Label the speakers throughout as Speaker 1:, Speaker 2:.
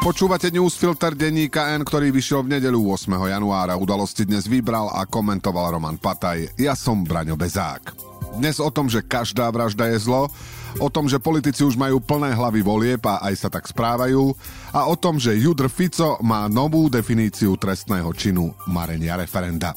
Speaker 1: Počúvate newsfilter denníka N, ktorý vyšiel v nedelu 8. januára. Udalosti dnes vybral a komentoval Roman Pataj. Ja som Braňo Bezák. Dnes o tom, že každá vražda je zlo, o tom, že politici už majú plné hlavy volieb a aj sa tak správajú a o tom, že Judr Fico má novú definíciu trestného činu marenia referenda.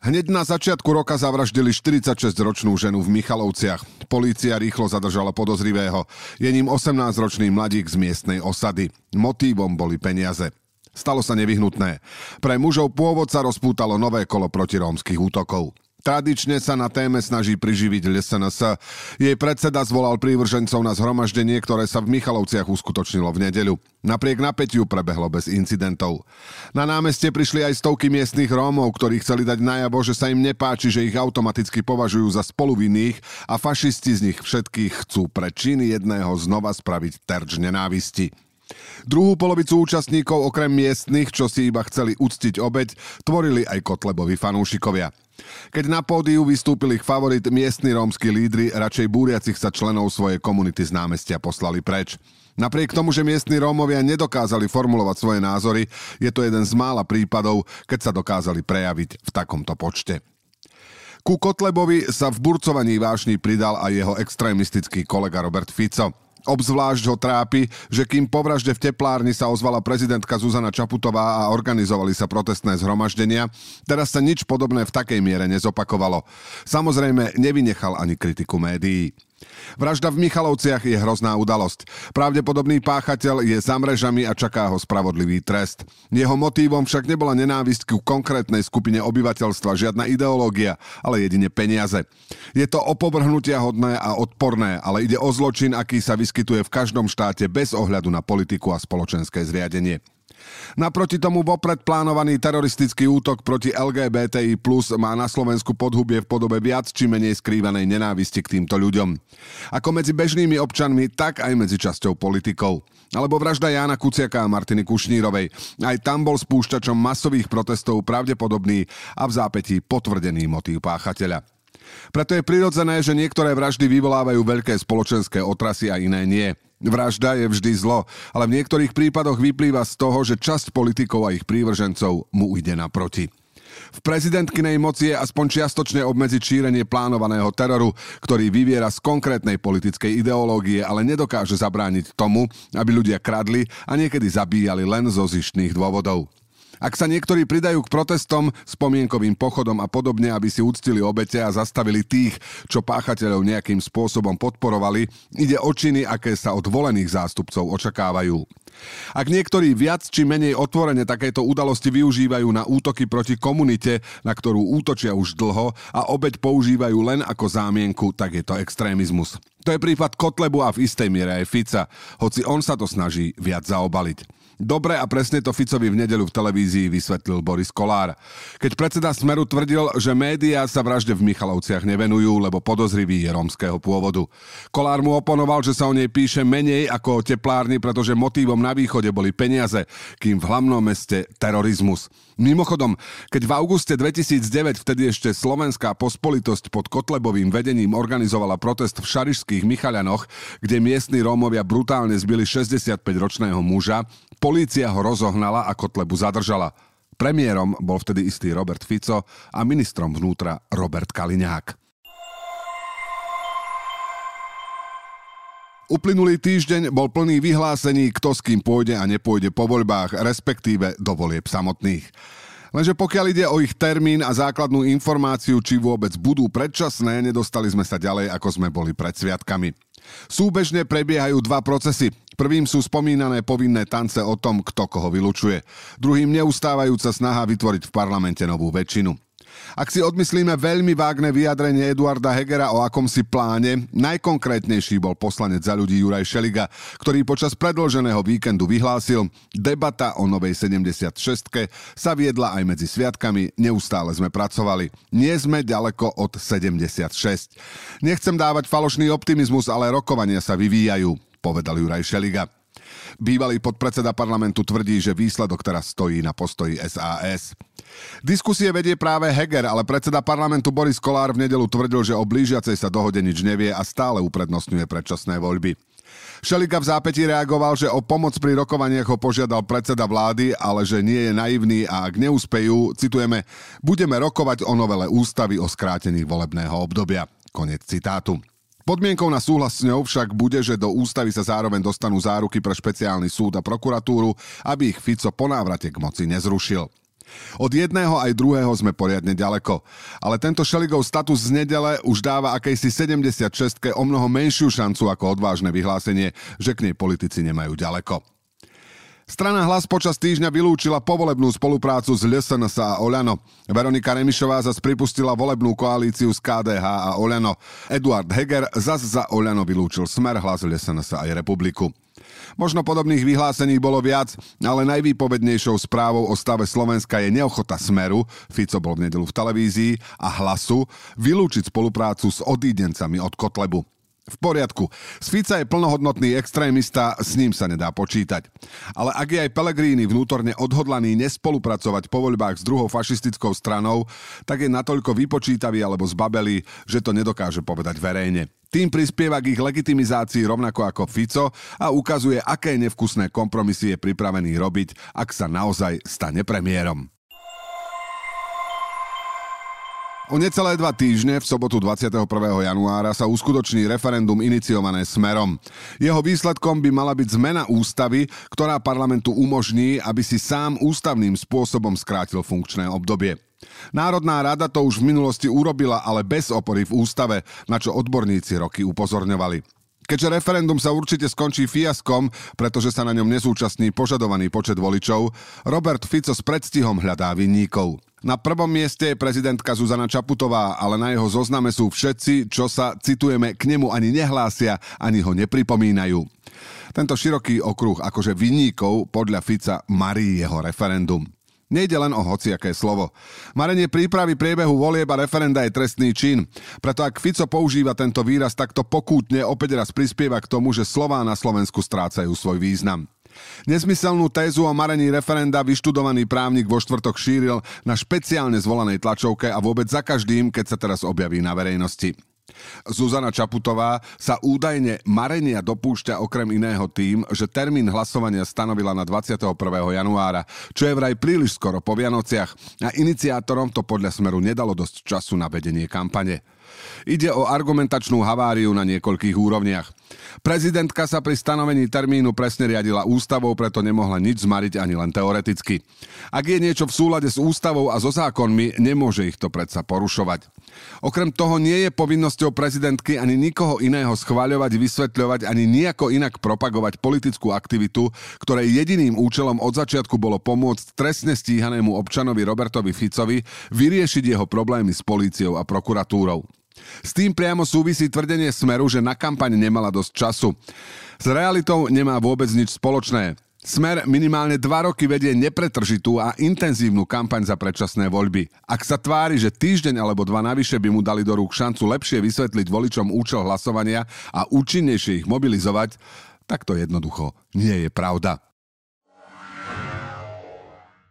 Speaker 1: Hneď na začiatku roka zavraždili 46-ročnú ženu v Michalovciach. Polícia rýchlo zadržala podozrivého. Je ním 18-ročný mladík z miestnej osady. Motívom boli peniaze. Stalo sa nevyhnutné. Pre mužov pôvod sa rozpútalo nové kolo protirómskych útokov. Tradične sa na téme snaží priživiť LSNS. Jej predseda zvolal prívržencov na zhromaždenie, ktoré sa v Michalovciach uskutočnilo v nedeľu. Napriek napätiu prebehlo bez incidentov. Na námestie prišli aj stovky miestnych Rómov, ktorí chceli dať najavo, že sa im nepáči, že ich automaticky považujú za spoluvinných a fašisti z nich všetkých chcú pre činy jedného znova spraviť terč nenávisti. Druhú polovicu účastníkov okrem miestnych, čo si iba chceli uctiť obeď, tvorili aj Kotlebovi fanúšikovia. Keď na pódiu vystúpili ich favorit, miestni rómsky lídry radšej búriacich sa členov svojej komunity z námestia poslali preč. Napriek tomu, že miestni Rómovia nedokázali formulovať svoje názory, je to jeden z mála prípadov, keď sa dokázali prejaviť v takomto počte. Ku Kotlebovi sa v burcovaní vášni pridal aj jeho extrémistický kolega Robert Fico. Obzvlášť ho trápi, že kým po vražde v teplárni sa ozvala prezidentka Zuzana Čaputová a organizovali sa protestné zhromaždenia, teraz sa nič podobné v takej miere nezopakovalo. Samozrejme, nevynechal ani kritiku médií. Vražda v Michalovciach je hrozná udalosť. Pravdepodobný páchateľ je za mrežami a čaká ho spravodlivý trest. Jeho motívom však nebola nenávisť ku konkrétnej skupine obyvateľstva, žiadna ideológia, ale jedine peniaze. Je to opovrhnutia hodné a odporné, ale ide o zločin, aký sa vyskytuje v každom štáte bez ohľadu na politiku a spoločenské zriadenie. Naproti tomu vopred plánovaný teroristický útok proti LGBTI plus má na Slovensku podhubie v podobe viac či menej skrývanej nenávisti k týmto ľuďom. Ako medzi bežnými občanmi, tak aj medzi časťou politikov. Alebo vražda Jána Kuciaka a Martiny Kušnírovej. Aj tam bol spúšťačom masových protestov pravdepodobný a v zápätí potvrdený motív páchateľa. Preto je prirodzené, že niektoré vraždy vyvolávajú veľké spoločenské otrasy a iné nie. Vražda je vždy zlo, ale v niektorých prípadoch vyplýva z toho, že časť politikov a ich prívržencov mu ide naproti. V prezidentkinej moci je aspoň čiastočne obmedziť šírenie plánovaného teroru, ktorý vyviera z konkrétnej politickej ideológie, ale nedokáže zabrániť tomu, aby ľudia kradli a niekedy zabíjali len zo zištných dôvodov. Ak sa niektorí pridajú k protestom, spomienkovým pochodom a podobne, aby si uctili obete a zastavili tých, čo páchateľov nejakým spôsobom podporovali, ide o činy, aké sa od volených zástupcov očakávajú. Ak niektorí viac či menej otvorene takéto udalosti využívajú na útoky proti komunite, na ktorú útočia už dlho a obeď používajú len ako zámienku, tak je to extrémizmus. To je prípad Kotlebu a v istej miere aj Fica, hoci on sa to snaží viac zaobaliť. Dobre a presne to Ficovi v nedelu v televízii vysvetlil Boris Kolár. Keď predseda Smeru tvrdil, že médiá sa vražde v Michalovciach nevenujú, lebo podozrivý je rómskeho pôvodu. Kolár mu oponoval, že sa o nej píše menej ako o teplárni, pretože motívom na východe boli peniaze, kým v hlavnom meste terorizmus. Mimochodom, keď v auguste 2009 vtedy ešte slovenská pospolitosť pod Kotlebovým vedením organizovala protest v Šarišských Michalianoch, kde miestni Rómovia brutálne zbili 65-ročného muža, polícia ho rozohnala a Kotlebu zadržala. Premiérom bol vtedy istý Robert Fico a ministrom vnútra Robert Kaliňák. Uplynulý týždeň bol plný vyhlásení, kto s kým pôjde a nepôjde po voľbách, respektíve do volieb samotných. Lenže pokiaľ ide o ich termín a základnú informáciu, či vôbec budú predčasné, nedostali sme sa ďalej, ako sme boli pred sviatkami. Súbežne prebiehajú dva procesy. Prvým sú spomínané povinné tance o tom, kto koho vylučuje. Druhým neustávajúca snaha vytvoriť v parlamente novú väčšinu. Ak si odmyslíme veľmi vágne vyjadrenie Eduarda Hegera o akomsi pláne, najkonkrétnejší bol poslanec za ľudí Juraj Šeliga, ktorý počas predloženého víkendu vyhlásil, debata o novej 76 sa viedla aj medzi sviatkami, neustále sme pracovali. Nie sme ďaleko od 76. Nechcem dávať falošný optimizmus, ale rokovania sa vyvíjajú, povedal Juraj Šeliga. Bývalý podpredseda parlamentu tvrdí, že výsledok teraz stojí na postoji SAS. Diskusie vedie práve Heger, ale predseda parlamentu Boris Kolár v nedelu tvrdil, že o blížiacej sa dohode nič nevie a stále uprednostňuje predčasné voľby. Šeliga v zápäti reagoval, že o pomoc pri rokovaniach ho požiadal predseda vlády, ale že nie je naivný a ak neúspejú, citujeme, budeme rokovať o novele ústavy o skrátení volebného obdobia. Konec citátu. Podmienkou na súhlas s ňou však bude, že do ústavy sa zároveň dostanú záruky pre špeciálny súd a prokuratúru, aby ich Fico po návrate k moci nezrušil. Od jedného aj druhého sme poriadne ďaleko. Ale tento Šeligov status z nedele už dáva akejsi 76 o mnoho menšiu šancu ako odvážne vyhlásenie, že k nej politici nemajú ďaleko. Strana Hlas počas týždňa vylúčila povolebnú spoluprácu s LSNS a Oľano. Veronika Remišová zas pripustila volebnú koalíciu s KDH a Oľano. Eduard Heger zas za Oľano vylúčil Smer, Hlas, LSNS aj Republiku. Možno podobných vyhlásení bolo viac, ale najvýpovednejšou správou o stave Slovenska je neochota Smeru, Fico bol v nedelu v televízii, a Hlasu vylúčiť spoluprácu s odídencami od Kotlebu. V poriadku. Z je plnohodnotný extrémista, s ním sa nedá počítať. Ale ak je aj Pelegrini vnútorne odhodlaný nespolupracovať po voľbách s druhou fašistickou stranou, tak je natoľko vypočítavý alebo zbabelý, že to nedokáže povedať verejne. Tým prispieva k ich legitimizácii rovnako ako Fico a ukazuje, aké nevkusné kompromisy je pripravený robiť, ak sa naozaj stane premiérom. O necelé dva týždne, v sobotu 21. januára, sa uskutoční referendum iniciované Smerom. Jeho výsledkom by mala byť zmena ústavy, ktorá parlamentu umožní, aby si sám ústavným spôsobom skrátil funkčné obdobie. Národná rada to už v minulosti urobila, ale bez opory v ústave, na čo odborníci roky upozorňovali. Keďže referendum sa určite skončí fiaskom, pretože sa na ňom nezúčastní požadovaný počet voličov, Robert Fico s predstihom hľadá vinníkov. Na prvom mieste je prezidentka Zuzana Čaputová, ale na jeho zozname sú všetci, čo sa, citujeme, k nemu ani nehlásia, ani ho nepripomínajú. Tento široký okruh akože vinníkov podľa Fica marí jeho referendum. Nejde len o hociaké slovo. Marenie prípravy priebehu volieb referenda je trestný čin. Preto ak Fico používa tento výraz takto pokútne, opäť raz prispieva k tomu, že slová na Slovensku strácajú svoj význam. Nezmyselnú tézu o marení referenda vyštudovaný právnik vo štvrtok šíril na špeciálne zvolanej tlačovke a vôbec za každým, keď sa teraz objaví na verejnosti. Zuzana Čaputová sa údajne marenia dopúšťa okrem iného tým, že termín hlasovania stanovila na 21. januára, čo je vraj príliš skoro po Vianociach a iniciátorom to podľa Smeru nedalo dosť času na vedenie kampane. Ide o argumentačnú haváriu na niekoľkých úrovniach. Prezidentka sa pri stanovení termínu presne riadila ústavou, preto nemohla nič zmariť ani len teoreticky. Ak je niečo v súlade s ústavou a so zákonmi, nemôže ich to predsa porušovať. Okrem toho nie je povinnosťou prezidentky ani nikoho iného schváľovať, vysvetľovať, ani nejako inak propagovať politickú aktivitu, ktorej jediným účelom od začiatku bolo pomôcť trestne stíhanému občanovi Robertovi Ficovi vyriešiť jeho problémy s políciou a prokuratúrou. S tým priamo súvisí tvrdenie Smeru, že na kampaň nemala dosť času. S realitou nemá vôbec nič spoločné. Smer minimálne dva roky vedie nepretržitú a intenzívnu kampaň za predčasné voľby. Ak sa tvári, že týždeň alebo dva navyše by mu dali do rúk šancu lepšie vysvetliť voličom účel hlasovania a účinnejšie ich mobilizovať, tak to jednoducho nie je pravda.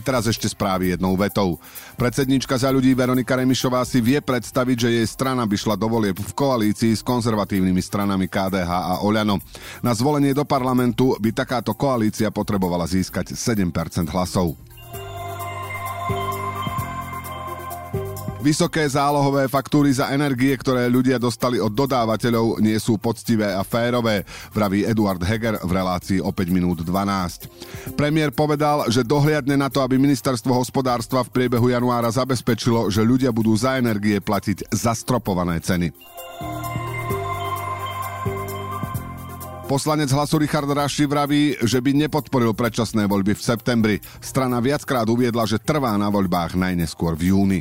Speaker 1: Teraz ešte správy jednou vetou. Predsednička za ľudí Veronika Remišová si vie predstaviť, že jej strana by šla do volieb v koalícii s konzervatívnymi stranami KDH a Oľano. Na zvolenie do parlamentu by takáto koalícia potrebovala získať 7% hlasov. Vysoké zálohové faktúry za energie, ktoré ľudia dostali od dodávateľov, nie sú poctivé a férové, vraví Eduard Heger v relácii o 5 minút 12. Premiér povedal, že dohliadne na to, aby ministerstvo hospodárstva v priebehu januára zabezpečilo, že ľudia budú za energie platiť zastropované ceny. Poslanec hlasu Richard Raši vraví, že by nepodporil predčasné voľby v septembri. Strana viackrát uviedla, že trvá na voľbách najneskôr v júni.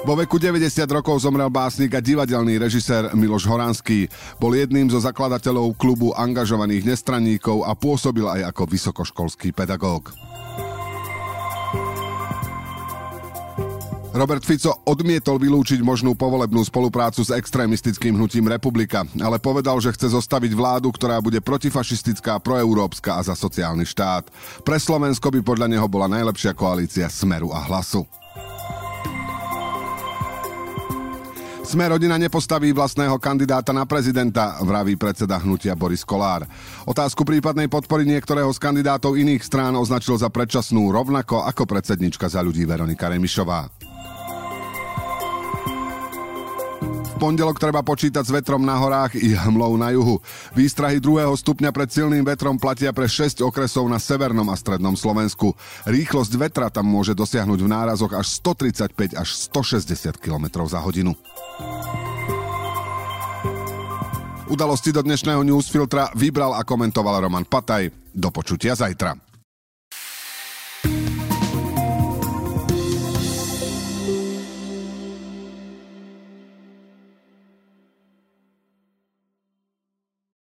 Speaker 1: Vo veku 90 rokov zomrel básnik a divadelný režisér Miloš Horanský. Bol jedným zo zakladateľov klubu angažovaných nestranníkov a pôsobil aj ako vysokoškolský pedagóg. Robert Fico odmietol vylúčiť možnú povolebnú spoluprácu s extrémistickým hnutím Republika, ale povedal, že chce zostaviť vládu, ktorá bude protifašistická, proeurópska a za sociálny štát. Pre Slovensko by podľa neho bola najlepšia koalícia Smeru a Hlasu. Sme rodina nepostaví vlastného kandidáta na prezidenta, vraví predseda hnutia Boris Kolár. Otázku prípadnej podpory niektorého z kandidátov iných strán označil za predčasnú rovnako ako predsednička za ľudí Veronika Remišová. pondelok treba počítať s vetrom na horách i hmlou na juhu. Výstrahy druhého stupňa pred silným vetrom platia pre 6 okresov na severnom a strednom Slovensku. Rýchlosť vetra tam môže dosiahnuť v nárazoch až 135 až 160 km za hodinu. Udalosti do dnešného newsfiltra vybral a komentoval Roman Pataj. Do počutia zajtra.